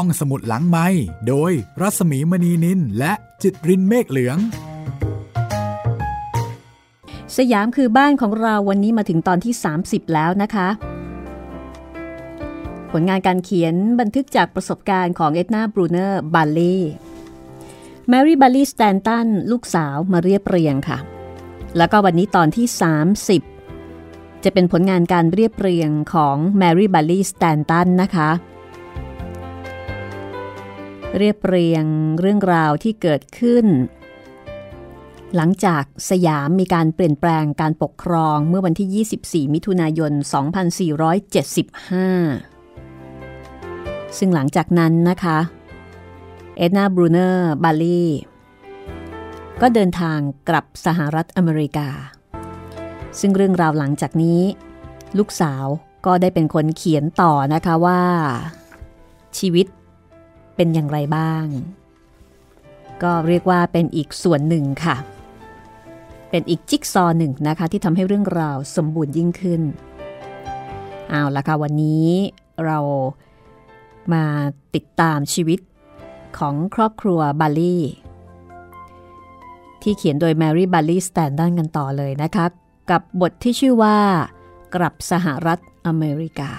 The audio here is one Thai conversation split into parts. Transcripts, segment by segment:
ห้องสมุดหลังไม้โดยรัสมีมณีนินและจิตรินเมฆเหลือง สยามคือบ้านของเราวันนี้มาถึงตอนที่ 30 แล้วนะคะ ผลงานการเขียนบันทึกจากประสบการณ์ของเอ็ดนาบรูเนอร์บัลเล่แมรี่บัลลี่สแตนตันลูกสาวมาเรียบเรียงค่ะ แล้วก็วันนี้ตอนที่ 30 จะเป็นผลงานการเรียบเรียงของแมรี่บัลลี่สแตนตันนะคะ เรียบเรียงเรื่องราวที่เกิดขึ้น หลังจากสยามมีการเปลี่ยนแปลงการปกครองเมื่อวันที่ 24 มิถุนายน 2475 ซึ่งหลังจากนั้นนะคะ เอ็ดนาบรูเนอร์บาลีก็เดินทางกลับสหรัฐอเมริกา ซึ่งเรื่องราวหลังจากนี้ ลูกสาวก็ได้เป็นคนเขียนต่อนะคะว่า ชีวิต เป็นอย่างไรบ้าง ก็เรียกว่าเป็นอีกส่วนหนึ่งค่ะ เป็นอีกจิ๊กซอว์หนึ่งนะคะ ที่ทำให้เรื่องราวสมบูรณ์ยิ่งขึ้นเอาละค่ะวันนี้เรามาติดตามชีวิตของครอบครัวบัลลี่ที่เขียนโดยแมรี่บัลลี่สแตนตันกันต่อเลยนะคะ กับบทที่ชื่อว่า กลับสหรัฐอเมริกา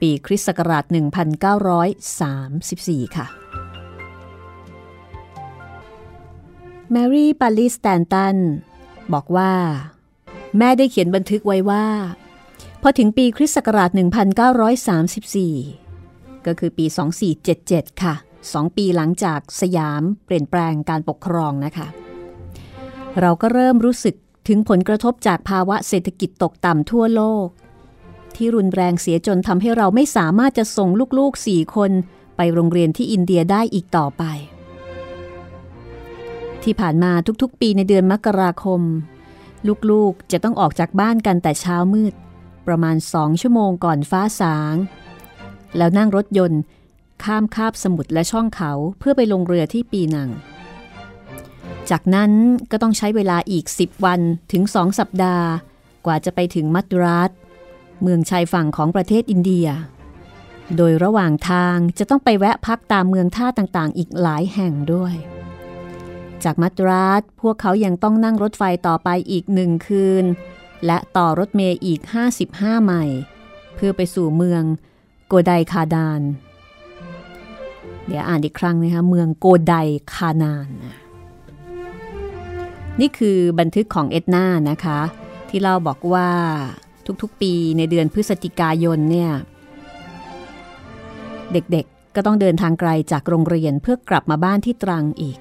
ปีคริสต์ศักราช 1934 ค่ะ แมรี่บัลคลีย์สแตนตันบอกว่า แม่ได้เขียนบันทึกไว้ว่า พอถึงปีคริสต์ศักราช 1934 ก็คือปี 2477 ค่ะสองปีหลังจากสยามเปลี่ยนแปลงการปกครองนะคะ เราก็เริ่มรู้สึกถึงผลกระทบจากภาวะเศรษฐกิจตกต่ำทั่วโลก ที่รุนแรงเสียจนทำให้เราไม่สามารถจะส่งลูกๆสี่คนไปโรงเรียนที่อินเดียได้อีกต่อไป ที่ผ่านมาทุกๆ ปีในเดือนมกราคม ลูกๆจะต้องออกจากบ้านกันแต่เช้ามืด ประมาณสองชั่วโมงก่อนฟ้าสาง แล้วนั่งรถยนต์ ข้ามคาบสมุทรและช่องเขาเพื่อไปลงเรือที่ปีนัง จากนั้นก็ต้องใช้เวลาอีก 10 วันถึงสองสัปดาห์ กว่าจะไปถึงมัตรัส เมืองชายฝั่งของประเทศอินเดีย โดยระหว่างทางจะต้องไปแวะพักตามเมืองท่าต่างๆ อีกหลายแห่งด้วย จากมัตรัสพวกเขายังต้องนั่งรถไฟต่อไปอีกหนึ่งคืน และต่อรถเมย์อีก 55 ไมล์เพื่อไปสู่เมืองโกไดคาดาน เดี๋ยวอ่านอีกครั้งนะคะเมืองโกไดคานานนี่คือบันทึกของเอ็ดนานะคะ ที่เราบอกว่า ทุกๆ ปีในเดือนพฤศจิกายนเนี่ยเด็กๆก็ต้องเดินทางไกลจากโรงเรียนเพื่อกลับมาบ้านที่ตรังอีก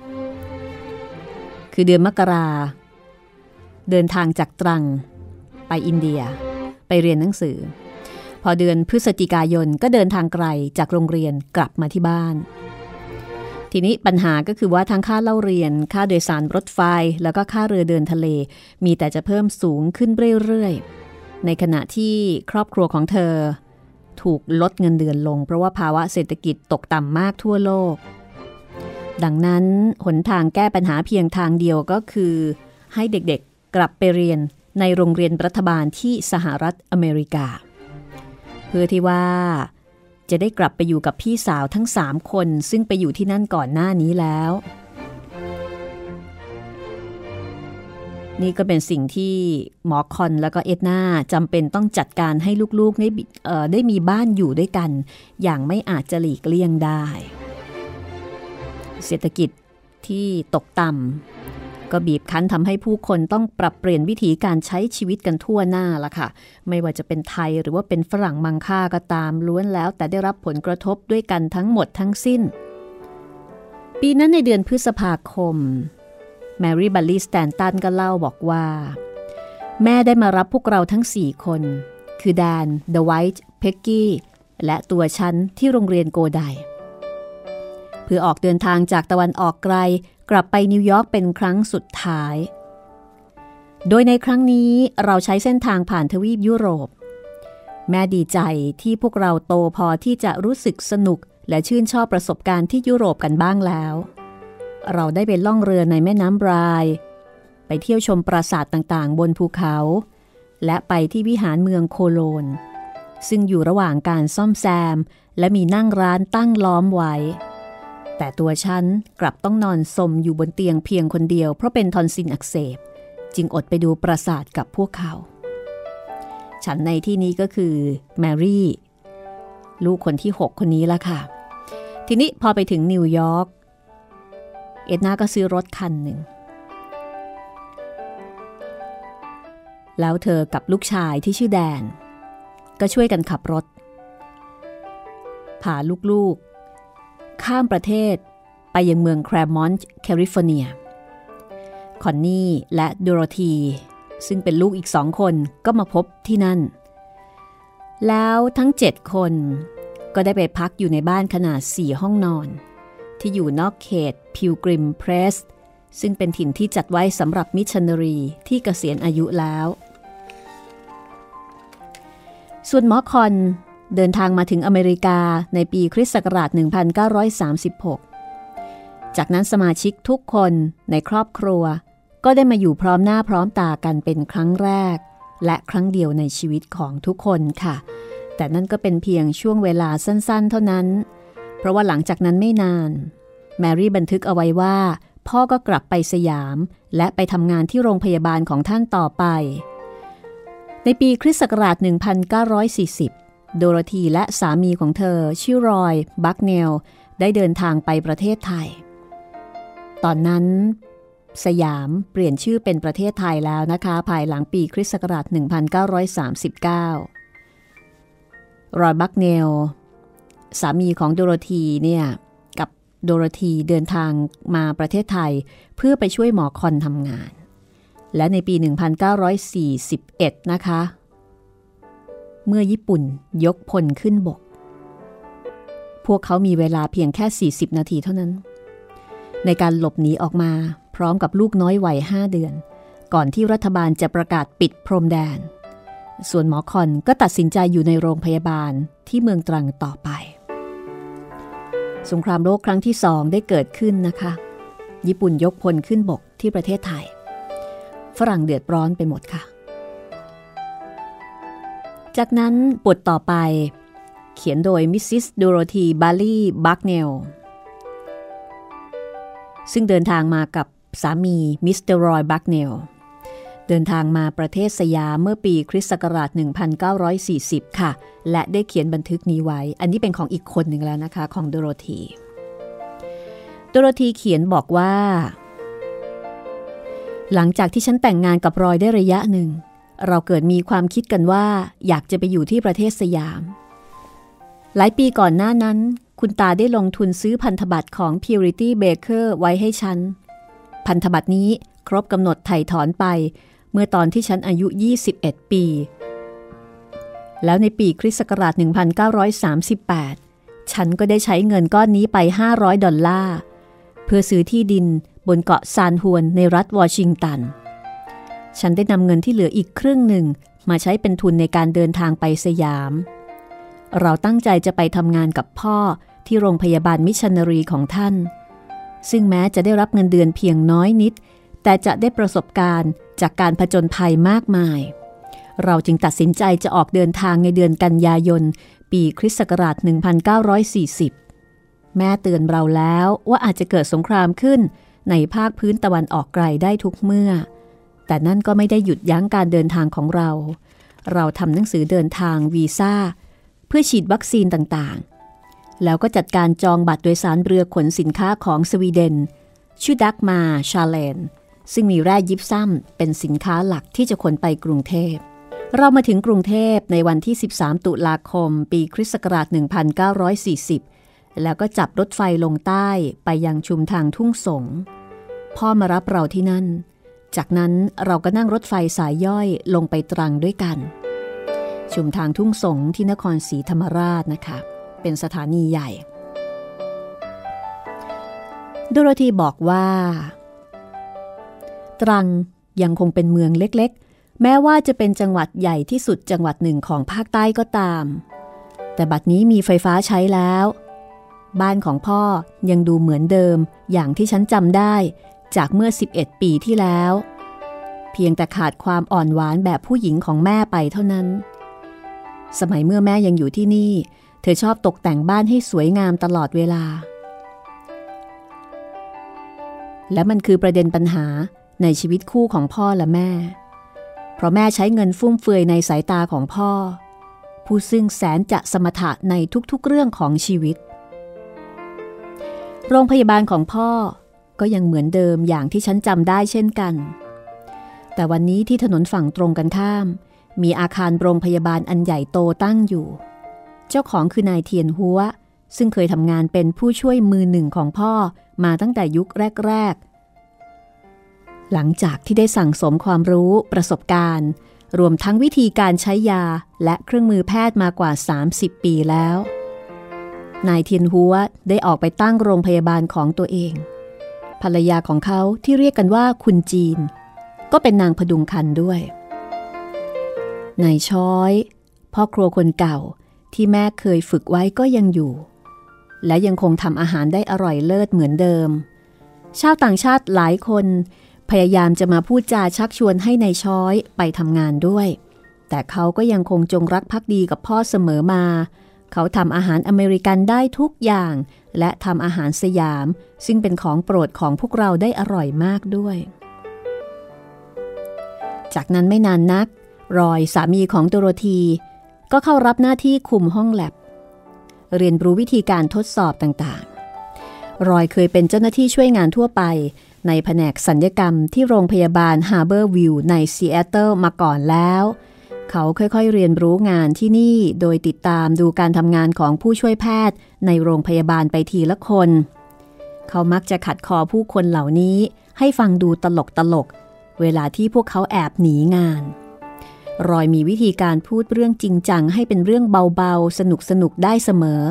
คือเดือนมกราเดินทางจากตรัง ไปอินเดีย ไปเรียนหนังสือ พอเดือนพฤศจิกายนก็เดินทางไกลจากโรงเรียนกลับมาที่บ้าน ทีนี้ปัญหาก็คือว่าทั้งค่าเล่าเรียน ค่าโดยสารรถไฟ แล้วก็ค่าเรือเดินทะเล มีแต่จะเพิ่มสูงขึ้นเรื่อยๆ ในขณะที่ครอบครัวของเธอ ถูกลดเงินเดือนลง เพราะว่าภาวะเศรษฐกิจตกต่ำมากทั่วโลก ดังนั้นหนทางแก้ปัญหาเพียงทางเดียวก็คือ ให้เด็กๆกลับไปเรียนในโรงเรียนรัฐบาลที่สหรัฐอเมริกา เพื่อที่ว่าจะได้กลับไปอยู่กับพี่สาวทั้งสามคน ซึ่งไปอยู่ที่นั่นก่อนหน้านี้แล้ว นี่ก็เป็นสิ่งที่หมอคอนแล้วก็เอ็ดนาจำเป็นต้องจัดการให้ลูกๆได้ได้มีบ้านอยู่ด้วยกัน อย่างไม่อาจจะหลีกเลี่ยงได้ เศรษฐกิจที่ตกต่ำก็บีบคั้นทำให้ผู้คนต้องปรับเปลี่ยนวิธีการใช้ชีวิตกันทั่วหน้าละค่ะ ไม่ว่าจะเป็นไทยหรือว่าเป็นฝรั่งมังค่าก็ตามล้วนแล้ว แต่ได้รับผลกระทบด้วยกันทั้งหมดทั้งสิ้น ปีนั้นในเดือนพฤษภาคม แมรี่บัลคลีย์สแตนตันก็เล่าบอกว่า แม่ได้มารับพวกเราทั้งสี่คน คือแดนเดอะไวท์เพ็กกี้และตัวฉันที่โรงเรียนโกไดเพื่อออกเดินทางจากตะวันออกไกลกลับไปนิวยอร์กเป็นครั้งสุดท้าย โดยในครั้งนี้เราใช้เส้นทางผ่านทวีปยุโรป แม่ดีใจที่พวกเราโตพอที่จะรู้สึกสนุกและชื่นชอบประสบการณ์ที่ยุโรปกันบ้างแล้ว เราได้ไปล่องเรือในแม่น้ำบราย ไปเที่ยวชมปราสาทต่างๆ บนภูเขา และไปที่วิหารเมืองโคโลญ ซึ่งอยู่ระหว่างการซ่อมแซม และมีนั่งร้านตั้งล้อมไว้ แต่ตัวฉันกลับต้องนอนซมอยู่บนเตียงเพียงคนเดียวเพราะเป็นทอนซิลอักเสบ จึงอดไปดูปราสาทกับพวกเขา ฉันในที่นี้ก็คือแมรี่ลูกคนที่ 6 คนนี้ละค่ะ ทีนี้พอไปถึงนิวยอร์ก เอ็ดนาก็ซื้อรถคันหนึ่ง แล้วเธอกับลูกชายที่ชื่อแดน ก็ช่วยกันขับรถพาลูกๆ ข้ามประเทศไปยังเมืองแคลร์มอนต์แคลิฟอร์เนีย คอนนี่และโดโรธีซึ่งเป็นลูกอีกสองคนก็มาพบที่นั่น แล้วทั้งเจ็ดคนก็ได้ไปพักอยู่ในบ้านขนาดสี่ห้องนอน ที่อยู่นอกเขต Pilgrim Place ซึ่งเป็นถิ่นที่จัดไว้สำหรับมิชชันนารีที่เกษียณอายุแล้ว ส่วนหมอคอนเดินทางมาถึงอเมริกาในปีคริสต์ศักราช 1936 จากนั้นสมาชิกทุกคนในครอบครัว ก็ได้มาอยู่พร้อมหน้าพร้อมตากันเป็นครั้งแรก และครั้งเดียวในชีวิตของทุกคนค่ะ แต่นั่นก็เป็นเพียงช่วงเวลาสั้นๆ เท่านั้น เพราะว่าหลังจากนั้นไม่นาน แมรี่บันทึกเอาไว้ว่า พ่อก็กลับไปสยาม และไปทำงานที่โรงพยาบาลของท่านต่อไป ในปีคริสต์ศักราช 1940 โดโรธีและสามีของเธอ ชื่อรอย บักเนล ได้เดินทางไปประเทศไทย ตอนนั้นสยามเปลี่ยนชื่อเป็นประเทศไทยแล้วนะคะ ภายหลังปีคริสต์ศักราช 1939 รอยบักเนล สามีของโดโรธีเนี่ยกับโดโรธีเดินทางมาประเทศไทย เพื่อไปช่วยหมอคอนทำงาน และในปี 1941 นะคะ เมื่อญี่ปุ่นยกพลขึ้นบก พวกเขามีเวลาเพียงแค่ 40 นาทีเท่านั้น ในการหลบหนีออกมาพร้อมกับลูกน้อยวัย 5 เดือน ก่อนที่รัฐบาลจะประกาศปิดพรมแดนส่วนหมอคอนก็ตัดสินใจอยู่ในโรงพยาบาลที่เมืองตรังต่อไป สงครามโลกครั้งที่สองได้เกิดขึ้นนะคะ ญี่ปุ่นยกพลขึ้นบกที่ประเทศไทย ฝรั่งเดือดร้อนไปหมดค่ะ จากนั้นบทต่อไป เขียนโดยมิสซิสโดโรธีบาลีบักเนลซึ่งเดินทางมากับสามีมิสเตอร์รอยบักเนล เดินทางมาประเทศสยามเมื่อปีคริสต์ศักราช 1940 ค่ะ และได้เขียนบันทึกนี้ไว้ อันนี้เป็นของอีกคนหนึ่งแล้วนะคะ ของโดโรธี โดโรธีเขียนบอกว่า หลังจากที่ฉันแต่งงานกับรอยได้ระยะหนึ่ง เราเกิดมีความคิดกันว่า อยากจะไปอยู่ที่ประเทศสยาม หลายปีก่อนหน้านั้น คุณตาได้ลงทุนซื้อพันธบัตรของ Purity Baker ไว้ให้ฉัน พันธบัตรนี้ครบกำหนดไถ่ถอนไป เมื่อตอนที่ฉันอายุ 21 ปี แล้วในปีคริสต์ศักราช 1938 ฉันก็ได้ใช้เงินก้อนนี้ไป 500 ดอลลาร์ เพื่อซื้อที่ดินบนเกาะซานฮวนในรัฐวอชิงตัน ฉันได้นำเงินที่เหลืออีกครึ่งหนึ่งมาใช้เป็นทุนในการเดินทางไปสยาม เราตั้งใจจะไปทำงานกับพ่อที่โรงพยาบาลมิชชันนารีของท่าน ซึ่งแม้จะได้รับเงินเดือนเพียงน้อยนิด แต่จะได้ประสบการณ์จากการผจญภัยมากมาย เราจึงตัดสินใจจะออกเดินทางในเดือนกันยายน ปีคริสต์ศักราช 1940 แม่เตือนเราแล้วว่าอาจจะเกิดสงครามขึ้นในภาคพื้นตะวันออกไกลได้ทุกเมื่อ แต่นั่นก็ไม่ได้หยุดยั้งการเดินทางของเรา เราทำหนังสือเดินทางวีซ่า เพื่อฉีดวัคซีนต่างๆ แล้วก็จัดการจองบัตรโดยสารเรือขนสินค้าของสวีเดนชื่อดักมาชาเลน ซึ่งมีแร่ยิบซ้ำเป็นสินค้าหลักที่จะขนไปกรุงเทพ เรามาถึงกรุงเทพในวันที่ 13 ตุลาคม ปีคริสต์ศักราช 1940 แล้วก็จับรถไฟลงใต้ไปยังชุมทางทุ่งสง พ่อมารับเราที่นั่น จากนั้นเราก็นั่งรถไฟสายย่อยลงไปตรังด้วยกัน ชุมทางทุ่งสงที่นครศรีธรรมราชนะคะ เป็นสถานีใหญ่ โดโรธีบอกว่า ตรังยังคงเป็นเมืองเล็กๆ แม้ว่าจะเป็นจังหวัดใหญ่ที่สุดจังหวัดหนึ่งของภาคใต้ก็ตาม แต่บัดนี้มีไฟฟ้าใช้แล้ว บ้านของพ่อยังดูเหมือนเดิมอย่างที่ฉันจำได้จากเมื่อ 11 ปีที่แล้ว เพียงแต่ขาดความอ่อนหวานแบบผู้หญิงของแม่ไปเท่านั้น สมัยเมื่อแม่ยังอยู่ที่นี่ เธอชอบตกแต่งบ้านให้สวยงามตลอดเวลา และมันคือประเด็นปัญหา ในชีวิตคู่ของพ่อและแม่ เพราะแม่ใช้เงินฟุ่มเฟือยในสายตาของพ่อ ผู้ซึ่งแสนจะสมถะในทุกๆเรื่องของชีวิต โรงพยาบาลของพ่อก็ยังเหมือนเดิมอย่างที่ฉันจำได้เช่นกัน แต่วันนี้ที่ถนนฝั่งตรงกันข้าม มีอาคารโรงพยาบาลอันใหญ่โตตั้งอยู่ เจ้าของคือนายเทียนหัวซึ่งเคยทำงานเป็นผู้ช่วยมือหนึ่งของพ่อมาตั้งแต่ยุคแรกๆ หลังจากที่ได้สั่งสมความรู้ประสบการณ์ รวมทั้งวิธีการใช้ยาและเครื่องมือแพทย์มากว่า 30 ปีแล้ว นายเทียนหัวได้ออกไปตั้งโรงพยาบาลของตัวเอง ภรรยาของเขาที่เรียกกันว่าคุณจีน ก็เป็นนางพดุงคันด้วย นายช้อย พ่อครัวคนเก่าที่แม่เคยฝึกไว้ก็ยังอยู่ และยังคงทำอาหารได้อร่อยเลิศเหมือนเดิม ชาวต่างชาติหลายคน พยายามจะมาพูดจาชักชวนให้ในายช้อยไปทำงานด้วย แต่เขาก็ยังคงจงรักภักดีกับพ่อเสมอมา เขาทำอาหารอเมริกันได้ทุกอย่าง และทำอาหารสยาม ซึ่งเป็นของโปรดของพวกเราได้อร่อยมากด้วย จากนั้นไม่นานนัก รอยสามีของโดโรธี ก็เข้ารับหน้าที่คุมห้องแล็บ เรียนรู้วิธีการทดสอบต่างๆ รอยเคยเป็นเจ้าหน้าที่ช่วยงานทั่วไป ในแผนกศัลยกรรมที่โรงพยาบาลฮาร์เบอร์วิวในซีแอตเทิลมาก่อนแล้ว เขาค่อยๆเรียนรู้งานที่นี่โดยติดตามดูการทำงานของผู้ช่วยแพทย์ ในโรงพยาบาลไปทีละคน เขามักจะขัดคอผู้คนเหล่านี้ให้ฟังดูตลกตลก เวลาที่พวกเขาแอบหนีงาน รอยมีวิธีการพูดเรื่องจริงจังให้เป็นเรื่องเบาๆ สนุกสนุกได้เสมอ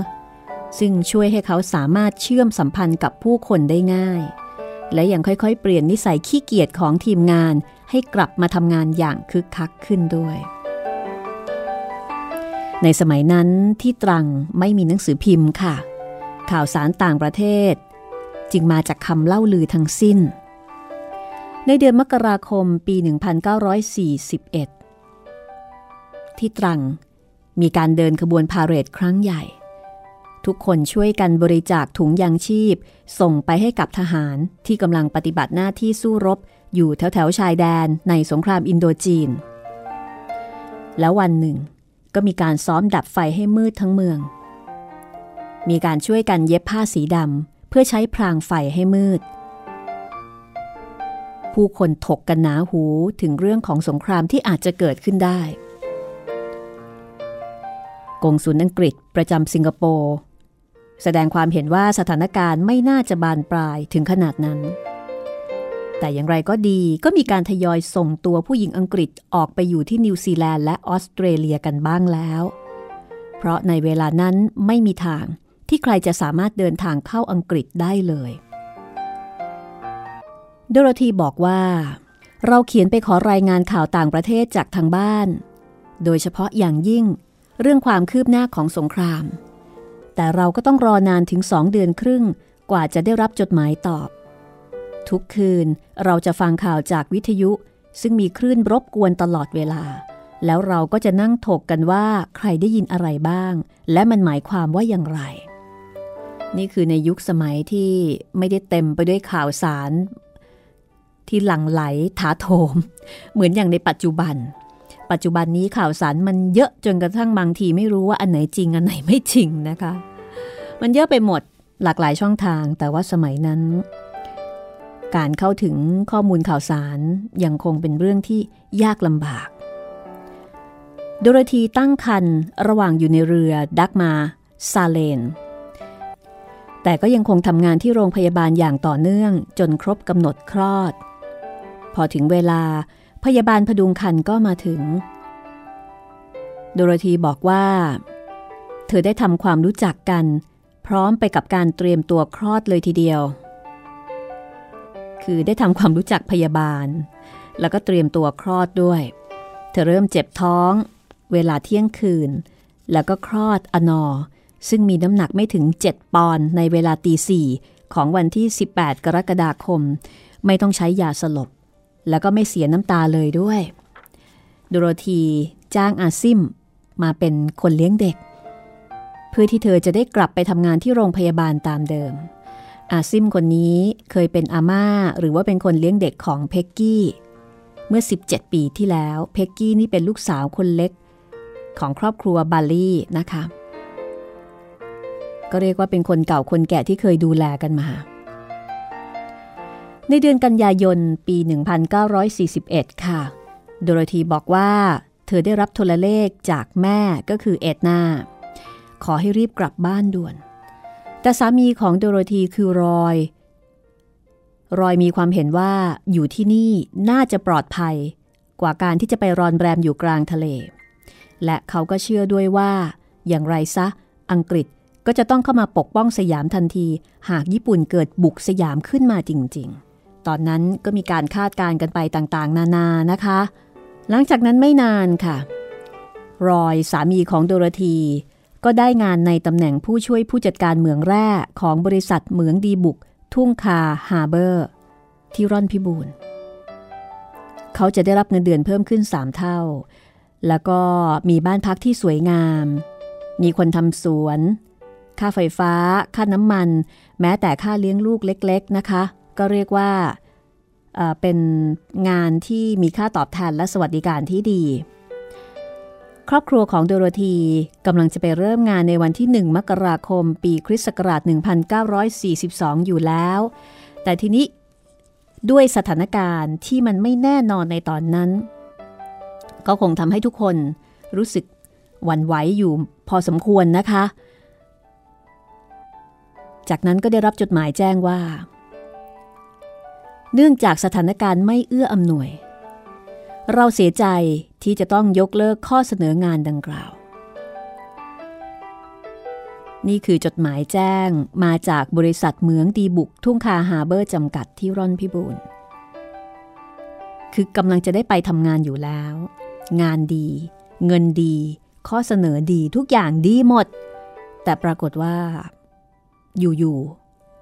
ซึ่งช่วยให้เขาสามารถเชื่อมสัมพันธ์กับผู้คนได้ง่าย และยังค่อยๆ เปลี่ยนนิสัยขี้เกียจของทีมงานให้กลับมาทำงานอย่างคึกคักขึ้นด้วย ในสมัยนั้นที่ตรังไม่มีหนังสือพิมพ์ค่ะ ข่าวสารต่างประเทศ จึงมาจากคำเล่าลือทั้งสิ้น ในเดือนมกราคมปี 1941 ที่ตรังมีการเดินขบวนพาเหรดครั้งใหญ่ ทุกคนช่วยกันบริจาคถุงยางชีพ ส่งไปให้กับทหารที่กำลังปฏิบัติหน้าที่สู้รบ อยู่แถวแถวชายแดนในสงครามอินโดจีน แล้ววันหนึ่ง ก็มีการซ้อมดับไฟให้มืดทั้งเมือง มีการช่วยกันเย็บผ้าสีดำเพื่อใช้พรางไฟให้มืด ผู้คนถกกันหนาหูถึงเรื่องของสงครามที่อาจจะเกิดขึ้นได้กงสุลอังกฤษประจำสิงคโปร์ แสดงความเห็นว่าสถานการณ์ไม่น่าจะบานปลายถึงขนาดนั้น แต่อย่างไรก็ดีก็มีการทยอยส่งตัวผู้หญิงอังกฤษออกไปอยู่ที่นิวซีแลนด์และออสเตรเลียกันบ้างแล้ว เพราะในเวลานั้นไม่มีทางที่ใครจะสามารถเดินทางเข้าอังกฤษได้เลย โดโรธีบอกว่า เราเขียนไปขอรายงานข่าวต่างประเทศจากทางบ้าน โดยเฉพาะอย่างยิ่งเรื่องความคืบหน้าของสงคราม แต่เราก็ต้องรอนานถึงสองเดือนครึ่ง กว่าจะได้รับจดหมายตอบ ทุกคืนเราจะฟังข่าวจากวิทยุ ซึ่งมีคลื่นรบกวนตลอดเวลา แล้วเราก็จะนั่งถกกันว่าใครได้ยินอะไรบ้าง และมันหมายความว่าอย่างไร นี่คือในยุคสมัยที่ไม่ได้เต็มไปด้วยข่าวสาร ที่หลั่งไหลถาโถม เหมือนอย่างในปัจจุบัน ปัจจุบันนี้ข่าวสารมันเยอะจนกระทั่งบางทีไม่รู้ว่าอันไหนจริงอันไหนไม่จริงนะคะ มันเยอะไปหมดหลากหลายช่องทาง แต่ว่าสมัยนั้น การเข้าถึงข้อมูลข่าวสารยังคงเป็นเรื่องที่ยากลำบาก โดโรธีตั้งคันระหว่างอยู่ในเรือดักมาซาเลน แต่ก็ยังคงทำงานที่โรงพยาบาลอย่างต่อเนื่องจนครบกำหนดคลอด พอถึงเวลา พยาบาลพดุงคันก็มาถึง โดโรธีบอกว่า เธอได้ทำความรู้จักกัน พร้อมไปกับการเตรียมตัวคลอดเลยทีเดียว คือได้ทำความรู้จักพยาบาล แล้วก็เตรียมตัวคลอดด้วย เธอเริ่มเจ็บท้อง เวลาเที่ยงคืน แล้วก็คลอดอนอ ซึ่งมีน้ำหนักไม่ถึง 7 ปอนด์ในเวลาตีสี่ของวันที่ 18 กรกฎาคม ไม่ต้องใช้ยาสลบ แล้วก็ไม่เสียน้ำตาเลยด้วย โดโรธีจ้างอาซิมมาเป็นคนเลี้ยงเด็ก เพื่อที่เธอจะได้กลับไปทำงานที่โรงพยาบาลตามเดิม อาซิมคนนี้เคยเป็นอาม่าหรือว่าเป็นคนเลี้ยงเด็กของเพ็กกี้ เมื่อ 17 ปีที่แล้ว เพ็กกี้นี่เป็นลูกสาวคนเล็ก ของครอบครัวบาลี่นะคะ ก็เรียกว่าเป็นคนเก่าคนแก่ที่เคยดูแลกันมา ในเดือนกันยายนปี 1941 ค่ะ โดโรธีบอกว่า เธอได้รับโทรเลขจากแม่ก็คือเอ็ดนา ขอให้รีบกลับบ้านด่วน แต่สามีของโดโรธีคือรอย รอยมีความเห็นว่าอยู่ที่นี่น่าจะปลอดภัย กว่าการที่จะไปรอนแรมอยู่กลางทะเล และเขาก็เชื่อด้วยว่า อย่างไรซะ อังกฤษก็จะต้องเข้ามาปกป้องสยามทันที หากญี่ปุ่นเกิดบุกสยามขึ้นมาจริง ๆ ตอนนั้นก็มีการคาดการณ์กันไปต่างๆ นานานะคะ หลังจากนั้นไม่นานค่ะ รอยสามีของโดโรธีก็ได้งานในตำแหน่งผู้ช่วยผู้จัดการเหมืองแร่ของบริษัทเหมืองดีบุก ทุ่งคาฮาร์เบอร์ ที่ร่อนพิบูลเขาจะได้รับเงินเดือนเพิ่มขึ้น 3 เท่า แล้วก็มีบ้านพักที่สวยงาม มีคนทำสวน ค่าไฟฟ้า ค่าน้ำมัน แม้แต่ค่าเลี้ยงลูกเล็ก ๆ นะคะ ก็เรียกว่าเป็นงานที่มีค่าตอบแทนและสวัสดิการที่ดี ครอบครัวของโดโรธีกำลังจะไปเริ่มงานในวันที่ 1 มกราคม ปีคริสต์ศักราช 1942 อยู่แล้ว แต่ทีนี้ด้วยสถานการณ์ที่มันไม่แน่นอนในตอนนั้น ก็คงทำให้ทุกคนรู้สึกหวั่นไหวอยู่พอสมควรนะคะ จากนั้นก็ได้รับจดหมายแจ้งว่า เนื่องจากสถานการณ์ไม่เอื้ออำนวย เราเสียใจที่จะต้องยกเลิกข้อเสนองานดังกล่าว นี่คือจดหมายแจ้งมาจากบริษัทเหมืองดีบุกทุ่งคาฮาเบอร์จำกัดที่ร่อนพิบูลคือกำลังจะได้ไปทำงานอยู่แล้ว งานดี เงินดี ข้อเสนอดีทุกอย่างดีหมด แต่ปรากฏว่า อยู่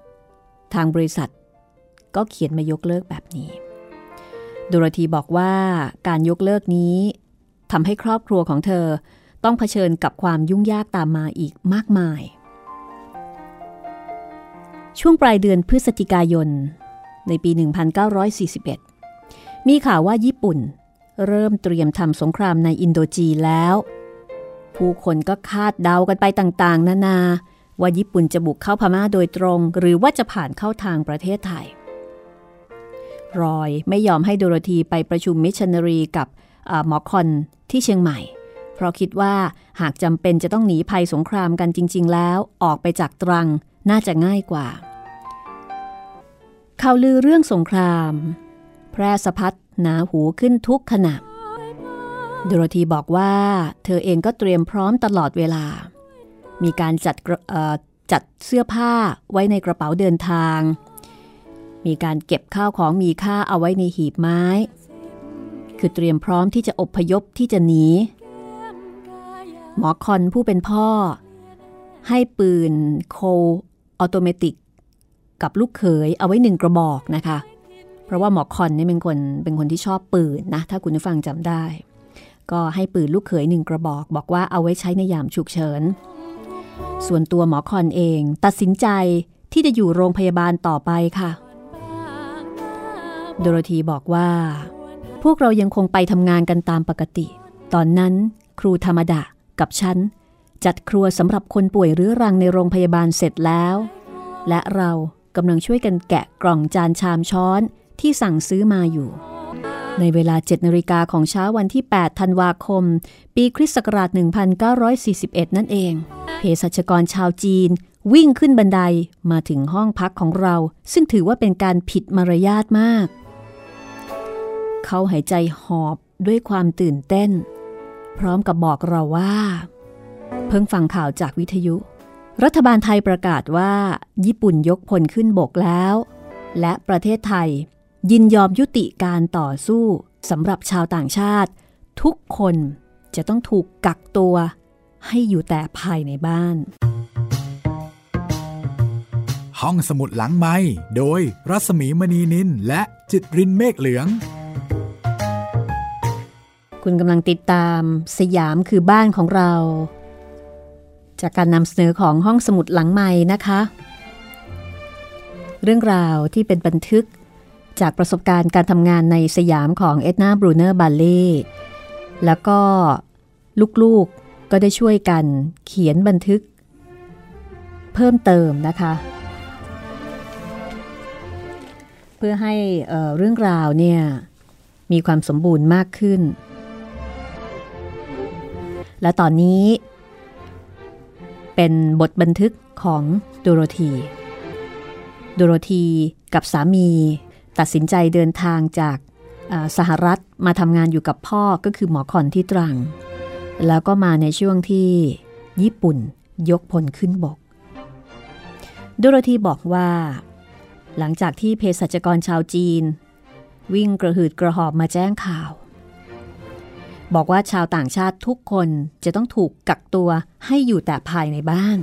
ๆทางบริษัท ก็เขียนมายกเลิกแบบนี้ โดโรธีบอกว่าการยกเลิกนี้ทำให้ครอบครัวของเธอต้องเผชิญกับความยุ่งยากตามมาอีกมากมาย ช่วงปลายเดือนพฤศจิกายน ในปี 1941 มีข่าวว่าญี่ปุ่น เริ่มเตรียมทำสงครามในอินโดจีแล้ว ผู้คนก็คาดเดากันไปต่างๆ นานาว่าญี่ปุ่นจะบุกเข้าพม่าโดยตรง หรือว่าจะผ่านเข้าทางประเทศไทย รอย ไม่ยอมให้โดโรธีไปประชุมมิชชันนารีกับหมอคอนที่เชียงใหม่ เพราะคิดว่าหากจำเป็นจะต้องหนีภัยสงครามกันจริง ๆ แล้ว ออกไปจากตรังน่าจะง่ายกว่าข่าวลือเรื่องสงคราม แพร่สะพัดหนาหูขึ้นทุกขณะโดโรธีบอกว่า เธอเองก็เตรียมพร้อมตลอดเวลา มีการจัดจัดเสื้อผ้าไว้ในกระเป๋าเดินทาง มีการเก็บข้าวของมีค่าเอาไว้ในหีบไม้ คือเตรียมพร้อมที่จะอบพยพที่จะหนี หมอคอนผู้เป็นพ่อ ให้ปืนโคออโตเมติก กับลูกเขยเอาไว้หนึ่งกระบอกนะคะ เพราะว่าหมอคอนนี่เป็นคนเป็นคนที่ชอบปืนนะ ถ้าคุณผู้ฟังจำได้ ก็ให้ปืนลูกเขยหนึ่งกระบอก บอกว่าเอาไว้ใช้ในยามฉุกเฉิน ส่วนตัวหมอคอนเอง ตัดสินใจที่จะอยู่โรงพยาบาลต่อไปค่ะ โดโรธีบอกว่า พวกเรายังคงไปทำงานกันตามปกติ ตอนนั้นครูธรรมดากับฉัน จัดครัวสำหรับคนป่วยเรื้อรังในโรงพยาบาลเสร็จแล้ว และเรากำลังช่วยกันแกะกล่องจานชามช้อนที่สั่งซื้อมาอยู่ ในเวลา7นาฬิกาของเช้าวันที่ 8 ธันวาคม ปีคริสต์ศักราช 1941 นั่นเอง เภสัชกรชาวจีนวิ่งขึ้นบันไดมาถึงห้องพักของเรา ซึ่งถือว่าเป็นการผิดมารยาทมาก เขาหายใจหอบด้วยความตื่นเต้น พร้อมกับบอกเราว่า เพิ่งฟังข่าวจากวิทยุ รัฐบาลไทยประกาศว่า ญี่ปุ่นยกพลขึ้นบกแล้ว และประเทศไทย ยินยอมยุติการต่อสู้สำหรับชาวต่างชาติ ทุกคนจะต้องถูกกักตัว ให้อยู่แต่ภายในบ้าน ห้องสมุดหลังไม้โดยรัศมีมณีนินและจิตรินเมฆเหลือง คุณกำลังติดตามสยามคือบ้านของเรา จากการนำเสนอของห้องสมุดหลังใหม่นะคะ เรื่องราวที่เป็นบันทึกจากประสบการณ์การทำงานในสยามของเอ็ดนาบรูเนอร์บาเล่แล้วก็ลูกๆก็ได้ช่วยกันเขียนบันทึก เพิ่มเติมนะคะ เพื่อให้เเรื่องราวเนี่ย มีความสมบูรณ์มากขึ้น และตอนนี้ เป็นบทบันทึกของดูโรธีดูโรธีกับสามีตัดสินใจเดินทางจากสหรัฐมาทำงานอยู่กับพ่อก็คือหมอคอนที่ตรัง แล้วก็มาในช่วงที่ญี่ปุ่นยกพลขึ้นบกดูโรธีบอกว่า หลังจากที่เภสัชกรชาวจีน วิ่งกระหืดกระหอบมาแจ้งข่าว บอกว่าชาวต่างชาติทุกคนจะต้องถูกกักตัวให้อยู่แต่ภายในบ้าน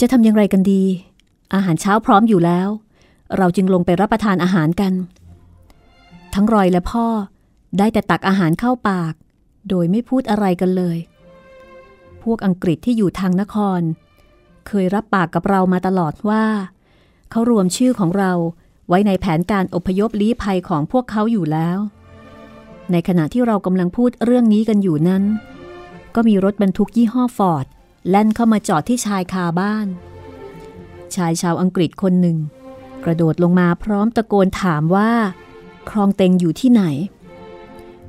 จะทำอย่างไรกันดี อาหารเช้าพร้อมอยู่แล้ว เราจึงลงไปรับประทานอาหารกัน ทั้งรอยและพ่อได้แต่ตักอาหารเข้าปาก โดยไม่พูดอะไรกันเลย พวกอังกฤษที่อยู่ทางนคร เคยรับปากกับเรามาตลอดว่า เขารวมชื่อของเราไว้ในแผนการอพยพลี้ภัยของพวกเขาอยู่แล้ว ในขณะที่เรากำลังพูดเรื่องนี้กันอยู่นั้น ก็มีรถบรรทุกยี่ห้อฟอร์ดแล่นเข้ามาจอดที่ชายคาบ้าน ชายชาวอังกฤษคนหนึ่ง กระโดดลงมาพร้อมตะโกนถามว่า คลองเต็งอยู่ที่ไหน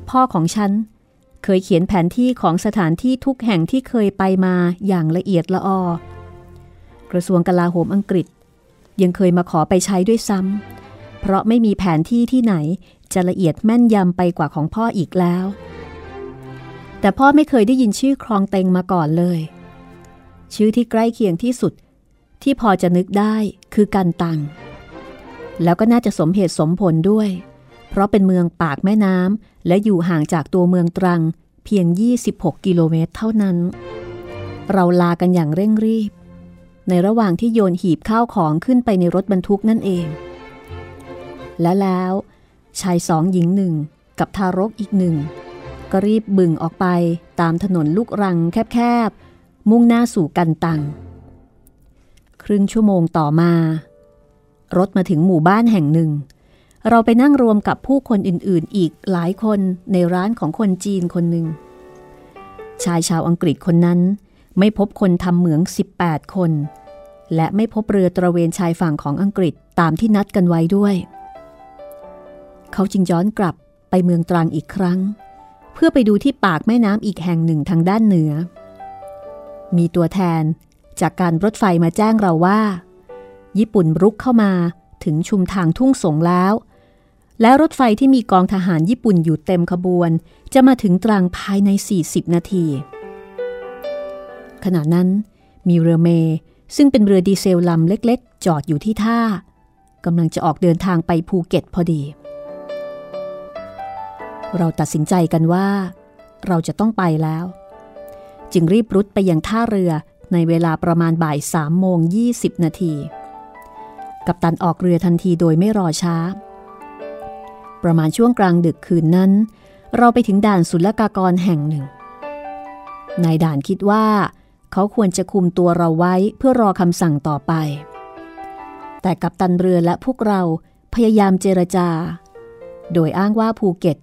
พ่อของฉันเคยเขียนแผนที่ของสถานที่ทุกแห่งที่เคยไปมาอย่างละเอียดละออกระทรวงกลาโหมอังกฤษ ยังเคยมาขอไปใช้ด้วยซ้ำเพราะไม่มีแผนที่ที่ไหนจะละเอียดแม่นยำไปกว่าของพ่ออีกแล้ว แต่พ่อไม่เคยได้ยินชื่อคลองเต็งมาก่อนเลย ชื่อที่ใกล้เคียงที่สุด ที่พอจะนึกได้คือกันตัง แล้วก็น่าจะสมเหตุสมผลด้วย เพราะเป็นเมืองปากแม่น้ำและอยู่ห่างจากตัวเมืองตรังเพียง 26 กิโลเมตรเท่านั้น เราลากันอย่างเร่งรีบ ในระหว่างที่โยนหีบข้าวของขึ้นไปในรถบรรทุกนั่นเอง และแล้วชายสองหญิงหนึ่งกับทารกอีกหนึ่ง ก็รีบบึงออกไปตามถนนลูกรังแคบๆ มุ่งหน้าสู่กันตัง ครึ่งชั่วโมงต่อมา รถมาถึงหมู่บ้านแห่งหนึ่ง เราไปนั่งรวมกับผู้คนอื่นๆ อีกหลายคนในร้านของคนจีนคนหนึ่ง ชายชาวอังกฤษคนนั้น ไม่พบคนทำเหมือง 18 คน และไม่พบเรือตระเวนชายฝั่งของอังกฤษตามที่นัดกันไว้ด้วย เขาจึงย้อนกลับไปเมืองตรังอีกครั้ง เพื่อไปดูที่ปากแม่น้ำอีกแห่งหนึ่งทางด้านเหนือ มีตัวแทนจากการรถไฟมาแจ้งเราว่า ญี่ปุ่นรุกเข้ามาถึงชุมทางทุ่งสงแล้ว และรถไฟที่มีกองทหารญี่ปุ่นอยู่เต็มขบวน จะมาถึงตรังภายใน 40 นาที ขณะนั้นมีเรือเมซึ่งเป็นเรือดีเซลลำเล็กๆ จอดอยู่ที่ท่ากำลังจะออกเดินทางไปภูเก็ตพอดี เราตัดสินใจกันว่า เราจะต้องไปแล้ว จึงรีบรุดไปยังท่าเรือในเวลาประมาณบ่ายสามโมงยีนาที กัปตันออกเรือทันทีโดยไม่รอช้า ประมาณช่วงกลางดึกคืนนั้น เราไปถึงด่านศุลกากรแห่งหนึ่งนายด่านคิดว่า เขาควรจะคุมตัวเราไว้เพื่อรอคำสั่งต่อไป แต่กัปตันเรือและพวกเราพยายามเจรจา โดยอ้างว่าภูเก็ต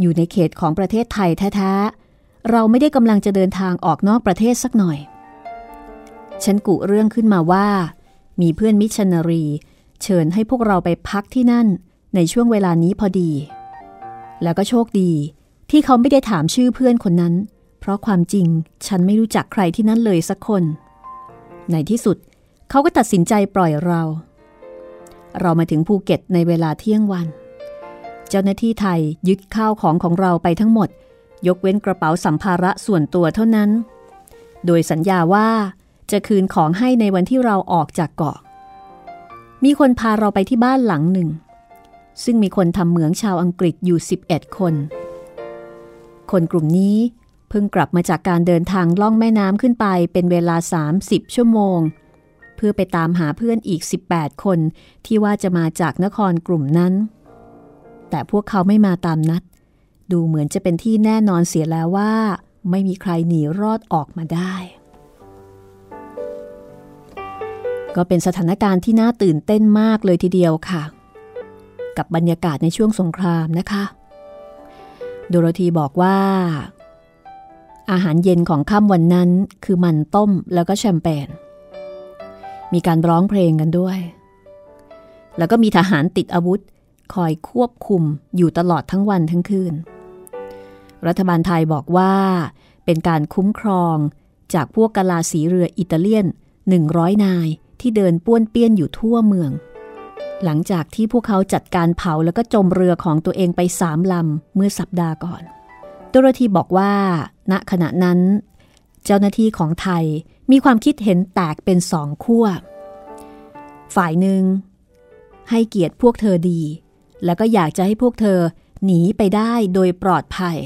อยู่ในเขตของประเทศไทยแท้ๆ เราไม่ได้กำลังจะเดินทางออกนอกประเทศสักหน่อย ฉันกุเรื่องขึ้นมาว่า มีเพื่อนมิชนารี เชิญให้พวกเราไปพักที่นั่นในช่วงเวลานี้พอดี แล้วก็โชคดีที่เขาไม่ได้ถามชื่อเพื่อนคนนั้น ราะความจริงฉันไม่รู้จักใครที่นั่นเลยสักคน ในที่สุดเขาก็ตัดสินใจปล่อยเรา เรามาถึงภูเก็ตในเวลาเที่ยงวัน เจ้าหน้าที่ไทยยึดข้าวของของเราไปทั้งหมด ยกเว้นกระเป๋าสัมภาระส่วนตัวเท่านั้น โดยสัญญาว่าจะคืนของให้ในวันที่เราออกจากเกาะ มีคนพาเราไปที่บ้านหลังหนึ่ง ซึ่งมีคนทำเหมืองชาวอังกฤษอยู่ 11 คน คนกลุ่มนี้ พิ่งกลับมาจากการเดินทางล่องแม่น้ำขึ้นไปเป็นเวลา 30 ชั่วโมง เพื่อไปตามหาเพื่อนอีก 18 คนที่ว่าจะมาจากนครกลุ่มนั้น แต่พวกเขาไม่มาตามนัด ดูเหมือนจะเป็นที่แน่นอนเสียแล้วว่า ไม่มีใครหนีรอดออกมาได้ ก็เป็นสถานการณ์ที่น่าตื่นเต้นมากเลยทีเดียวค่ะ กับบรรยากาศในช่วงสงครามนะคะ โดโรธีบอกว่า อาหารเย็นของค่ำวันนั้นคือมันต้มแล้วก็แชมเปญ มีการร้องเพลงกันด้วย แล้วก็มีทหารติดอาวุธ คอยควบคุมอยู่ตลอดทั้งวันทั้งคืน รัฐบาลไทยบอกว่า เป็นการคุ้มครองจากพวกกลาสีเรืออิตาเลียน 100 นายที่เดินป้วนเปี้ยนอยู่ทั่วเมือง หลังจากที่พวกเขาจัดการเผาแล้วก็จมเรือของตัวเองไปสามลำเมื่อสัปดาห์ก่อน โดโรธีบอกว่า ณขณะนั้น เจ้าหน้าที่ของไทยมีความคิดเห็นแตกเป็นสองขั้ว ฝ่ายหนึ่ง ให้เกียรติพวกเธอดี แล้วก็อยากจะให้พวกเธอหนีไปได้โดยปลอดภัย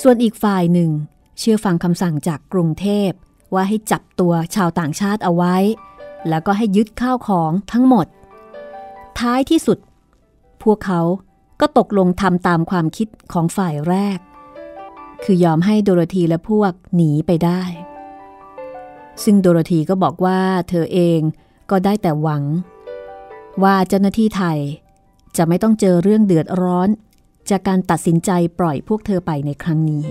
ส่วนอีกฝ่ายหนึ่ง เชื่อฟังคำสั่งจากกรุงเทพว่าให้จับตัวชาวต่างชาติเอาไว้ แล้วก็ให้ยึดข้าวของทั้งหมด ท้ายที่สุด พวกเขา ก็ตกลงทำตามความคิดของฝ่ายแรก คือยอมให้โดโรธีและพวกหนีไปได้ ซึ่งโดโรธีก็บอกว่าเธอเองก็ได้แต่หวัง ว่าเจ้าหน้าที่ไทยจะไม่ต้องเจอเรื่องเดือดร้อน จากการตัดสินใจปล่อยพวกเธอไปในครั้งนี้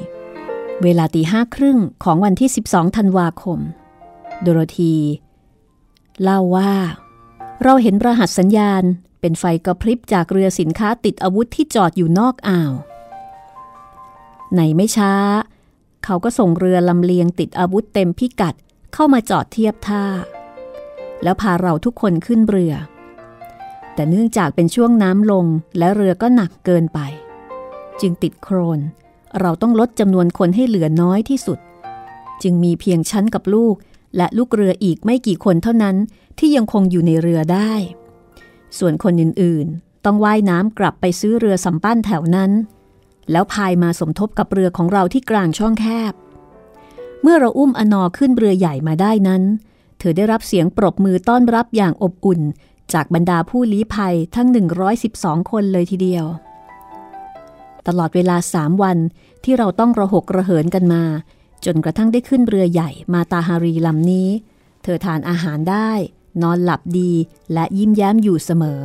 เวลาตีห้าครึ่งของวันที่ 12 ธันวาคม โดโรธีเล่าว่า เราเห็นรหัสสัญญาณ เป็นไฟกระพริบจากเรือสินค้าติดอาวุธที่จอดอยู่นอกอ่าวในไม่ช้า เขาก็ส่งเรือลำเลียงติดอาวุธเต็มพิกัดเข้ามาจอดเทียบท่า แล้วพาเราทุกคนขึ้นเรือ แต่เนื่องจากเป็นช่วงน้ำลงและเรือก็หนักเกินไป จึงติดโครน เราต้องลดจำนวนคนให้เหลือน้อยที่สุด จึงมีเพียงชั้นกับลูกและลูกเรืออีกไม่กี่คนเท่านั้นที่ยังคงอยู่ในเรือได้ ส่วนคนอื่นๆ ต้องว่ายน้ำกลับไปซื้อเรือสำปั้นแถวนั้น แล้วพายมาสมทบกับเรือของเราที่กลางช่องแคบ เมื่อเราอุ้มอนอขึ้นเรือใหญ่มาได้นั้น เธอได้รับเสียงปรบมือต้อนรับอย่างอบอุ่นจากบรรดาผู้ลี้ภัยทั้ง 112 คนเลยทีเดียว ตลอดเวลาสามวันที่เราต้องระหกระเหินกันมา จนกระทั่งได้ขึ้นเรือใหญ่มาตาฮารีลำนี้ เธอทานอาหารได้ นอนหลับดีและยิ้มแย้มอยู่เสมอ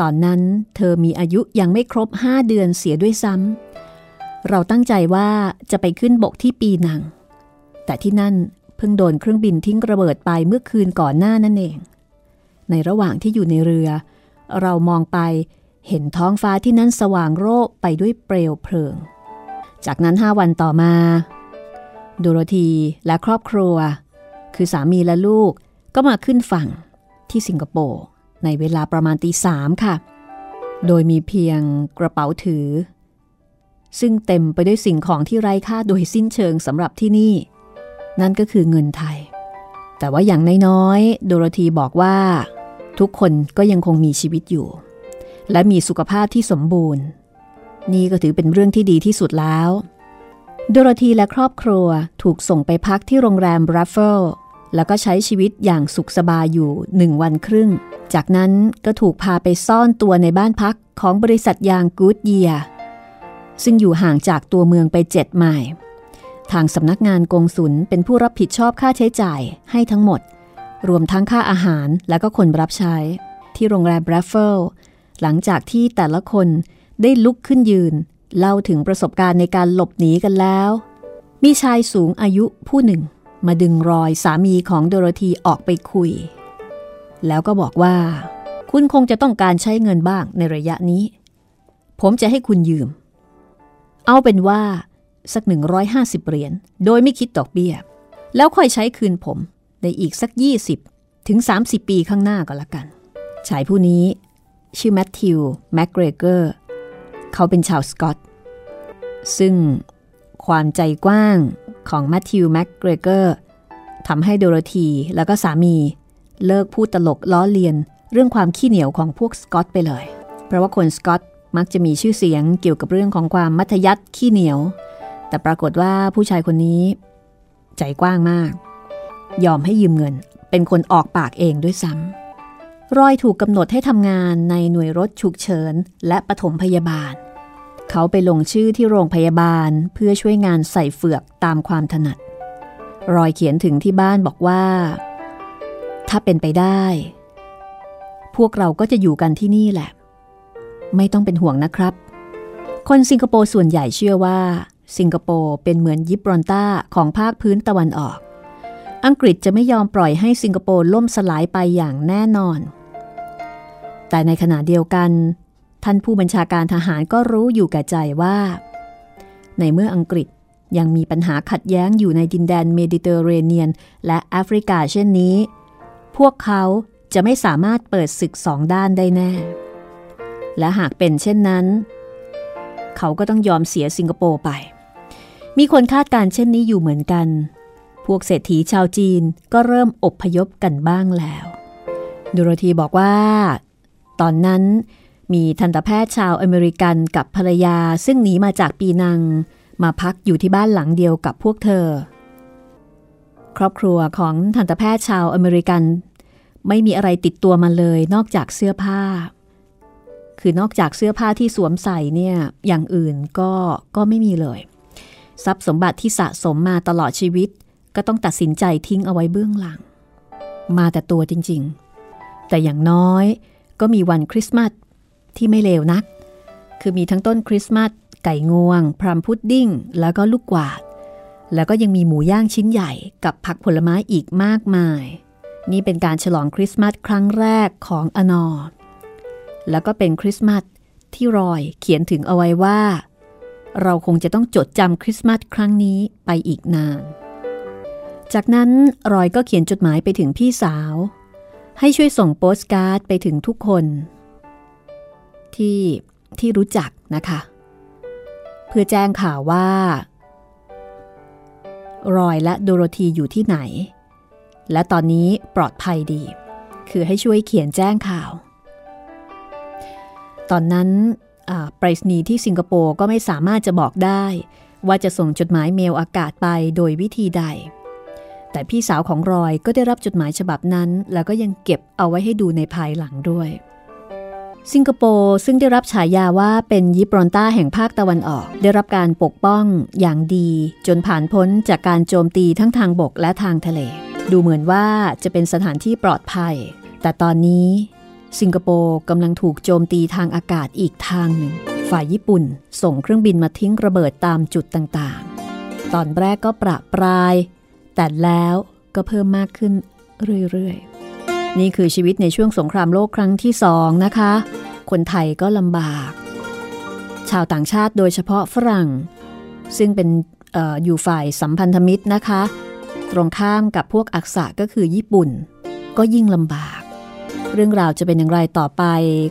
ตอนนั้นเธอมีอายุยังไม่ครบห้าเดือนเสียด้วยซ้ำ เราตั้งใจว่าจะไปขึ้นบกที่ปีนัง แต่ที่นั่นเพิ่งโดนเครื่องบินทิ้งระเบิดไปเมื่อคืนก่อนหน้านั่นเอง ในระหว่างที่อยู่ในเรือ เรามองไปเห็นท้องฟ้าที่นั่นสว่างโรคไปด้วยเปลวเพลิง จากนั้นห้าวันต่อมา โดโรธีและครอบครัว คือสามีและลูก ก็มาขึ้นฝั่งที่สิงคโปร์ในเวลาประมาณตีสามค่ะ โดยมีเพียงกระเป๋าถือ ซึ่งเต็มไปด้วยสิ่งของที่ไร้ค่าโดยสิ้นเชิงสำหรับที่นี่ นั่นก็คือเงินไทย แต่ว่าอย่างน้อยๆโดโรธีบอกว่า ทุกคนก็ยังคงมีชีวิตอยู่ และมีสุขภาพที่สมบูรณ์ นี่ก็ถือเป็นเรื่องที่ดีที่สุดแล้ว โดโรธีและครอบครัวถูกส่งไปพักที่โรงแรมบรัฟเฟิล แล้วก็ใช้ชีวิตอย่างสุขสบายอยู่หนึ่งวันครึ่ง จากนั้นก็ถูกพาไปซ่อนตัวในบ้านพักของบริษัทยางกูดเยีย ซึ่งอยู่ห่างจากตัวเมืองไปเจ็ดไมล์ทางสำนักงานกงสุลเป็นผู้รับผิดชอบค่าใช้จ่ายให้ทั้งหมด รวมทั้งค่าอาหารและก็คนรับใช้ ที่โรงแรมบรัฟเฟิลหลังจากที่แต่ละคนได้ลุกขึ้นยืน เล่าถึงประสบการณ์ในการหลบหนีกันแล้ว มีชายสูงอายุผู้หนึ่ง มาดึงรอยสามีของโดโรธีออกไปคุย แล้วก็บอกว่า คุณคงจะต้องการใช้เงินบ้างในระยะนี้ ผมจะให้คุณยืม เอาเป็นว่าสัก 150 เหรียญโดยไม่คิดดอกเบี้ย แล้วค่อยใช้คืนผมในอีกสัก 20 ถึง 30 ปีข้างหน้าก็แล้วกัน ชายผู้นี้ ชื่อแมทธิวแม็กเกรเกอร์ เขาเป็นชาวสกอต ซึ่งความใจกว้าง ของแมทธิวแม็กเกรเกอร์ทำให้โดโรธีแล้วก็สามี เลิกพูดตลกล้อเลียน เรื่องความขี้เหนียวของพวกสกอตไปเลย เพราะว่าคนสกอตมักจะมีชื่อเสียงเกี่ยวกับเรื่องของความมัธยัติขี้เหนียว แต่ปรากฏว่าผู้ชายคนนี้ ใจกว้างมาก ยอมให้ยืมเงิน เป็นคนออกปากเองด้วยซ้ำรอยถูกกำหนดให้ทำงานในหน่วยรถฉุกเฉิน และปฐมพยาบาล เขาไปลงชื่อที่โรงพยาบาลเพื่อช่วยงานใส่เฟือกตามความถนัด รอยเขียนถึงที่บ้านบอกว่า ถ้าเป็นไปได้ พวกเราก็จะอยู่กันที่นี่แหละ ไม่ต้องเป็นห่วงนะครับ คนสิงคโปร์ส่วนใหญ่เชื่อว่า สิงคโปร์เป็นเหมือนยิบรอนต้าของภาคพื้นตะวันออก อังกฤษจะไม่ยอมปล่อยให้สิงคโปร์ล่มสลายไปอย่างแน่นอน แต่ในขณะเดียวกัน ท่านผู้บัญชาการทหารก็รู้อยู่แก่ใจว่า ในเมื่ออังกฤษยังมีปัญหาขัดแย้งอยู่ในดินแดนเมดิเตอร์เรเนียน และแอฟริกาเช่นนี้ พวกเขาจะไม่สามารถเปิดศึกสองด้านได้แน่ และหากเป็นเช่นนั้น เขาก็ต้องยอมเสียสิงคโปร์ไป มีคนคาดการเช่นนี้อยู่เหมือนกัน พวกเศรษฐีชาวจีนก็เริ่มอบพยพกันบ้างแล้วดูโรธีบอกว่า ตอนนั้น มีทันตแพทย์ชาวอเมริกันกับภรรยาซึ่งหนีมาจากปีนัง มาพักอยู่ที่บ้านหลังเดียวกับพวกเธอ ครอบครัวของทันตแพทย์ชาวอเมริกัน ไม่มีอะไรติดตัวมาเลย นอกจากเสื้อผ้า คือนอกจากเสื้อผ้าที่สวมใส่เนี่ยอย่างอื่นก็ก็ไม่มีเลย ทรัพย์สมบัติที่สะสมมาตลอดชีวิต ก็ต้องตัดสินใจทิ้งเอาไว้เบื้องหลัง มาแต่ตัวจริง ๆ แต่อย่างน้อยก็มีวันคริสต์มาส ที่ไม่เลวนัก คือมีทั้งต้นคริสต์มาสไก่งวง plum pudding แล้วก็ลูกกวาด แล้วก็ยังมีหมูย่างชิ้นใหญ่กับผักผลไม้อีกมากมาย นี่เป็นการฉลองคริสต์มาสครั้งแรกของอนอ แล้วก็เป็นคริสต์มาสที่รอยเขียนถึงเอาไว้ว่า เราคงจะต้องจดจำคริสต์มาสครั้งนี้ไปอีกนาน จากนั้นรอยก็เขียนจดหมายไปถึงพี่สาว ให้ช่วยส่งโปสการ์ดไปถึงทุกคน ที่ที่รู้จักนะคะ เพื่อแจ้งข่าวว่า รอยและโดโรธีอยู่ที่ไหน และตอนนี้ปลอดภัยดี คือให้ช่วยเขียนแจ้งข่าว ตอนนั้นไปรษณีย์ที่สิงคโปร์ก็ไม่สามารถจะบอกได้ ว่าจะส่งจดหมายเมลอากาศไปโดยวิธีใด แต่พี่สาวของรอยก็ได้รับจดหมายฉบับนั้น แล้วก็ยังเก็บเอาไว้ให้ดูในภายหลังด้วย สิงคโปร์ซึ่งได้รับฉายาว่าเป็นยิบรอนต้าแห่งภาคตะวันออก ได้รับการปกป้องอย่างดี จนผ่านพ้นจากการโจมตีทั้งทางบกและทางทะเล ดูเหมือนว่าจะเป็นสถานที่ปลอดภัย แต่ตอนนี้ สิงคโปร์กำลังถูกโจมตีทางอากาศอีกทางหนึ่ง ฝ่ายญี่ปุ่นส่งเครื่องบินมาทิ้งระเบิดตามจุดต่างๆ ตอนแรกก็ประปราย แต่แล้วก็เพิ่มมากขึ้นเรื่อยๆ นี่คือชีวิตในช่วงสงครามโลกครั้งที่สองนะคะ คนไทยก็ลำบาก ชาวต่างชาติโดยเฉพาะฝรั่ง ซึ่งเป็นออยู่ฝ่ายสัมพันธมิตรนะคะ ตรงข้ามกับพวกอักษะก็คือญี่ปุ่น ก็ยิ่งลำบาก เรื่องราวจะเป็นอย่างไรต่อไป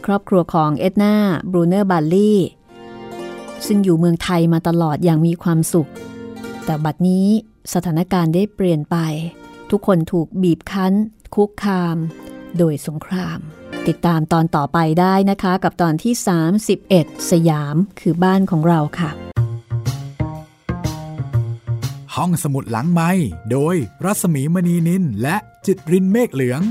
ครอบครัวของเอ็ดนาบรูเนอร์บัลลี่ซึ่งอยู่เมืองไทยมาตลอดอย่างมีความสุข แต่บัดนี้สถานการณ์ได้เปลี่ยนไป ทุกคนถูกบีบคั้น คุกคาม โดยสงคราม ติดตามตอนต่อไปได้นะคะ กับตอนที่ 31 สยามคือบ้านของเราค่ะ ห้องสมุดหลังไม้โดยรัสมีมณีนินและจิตรินเมฆเหลือง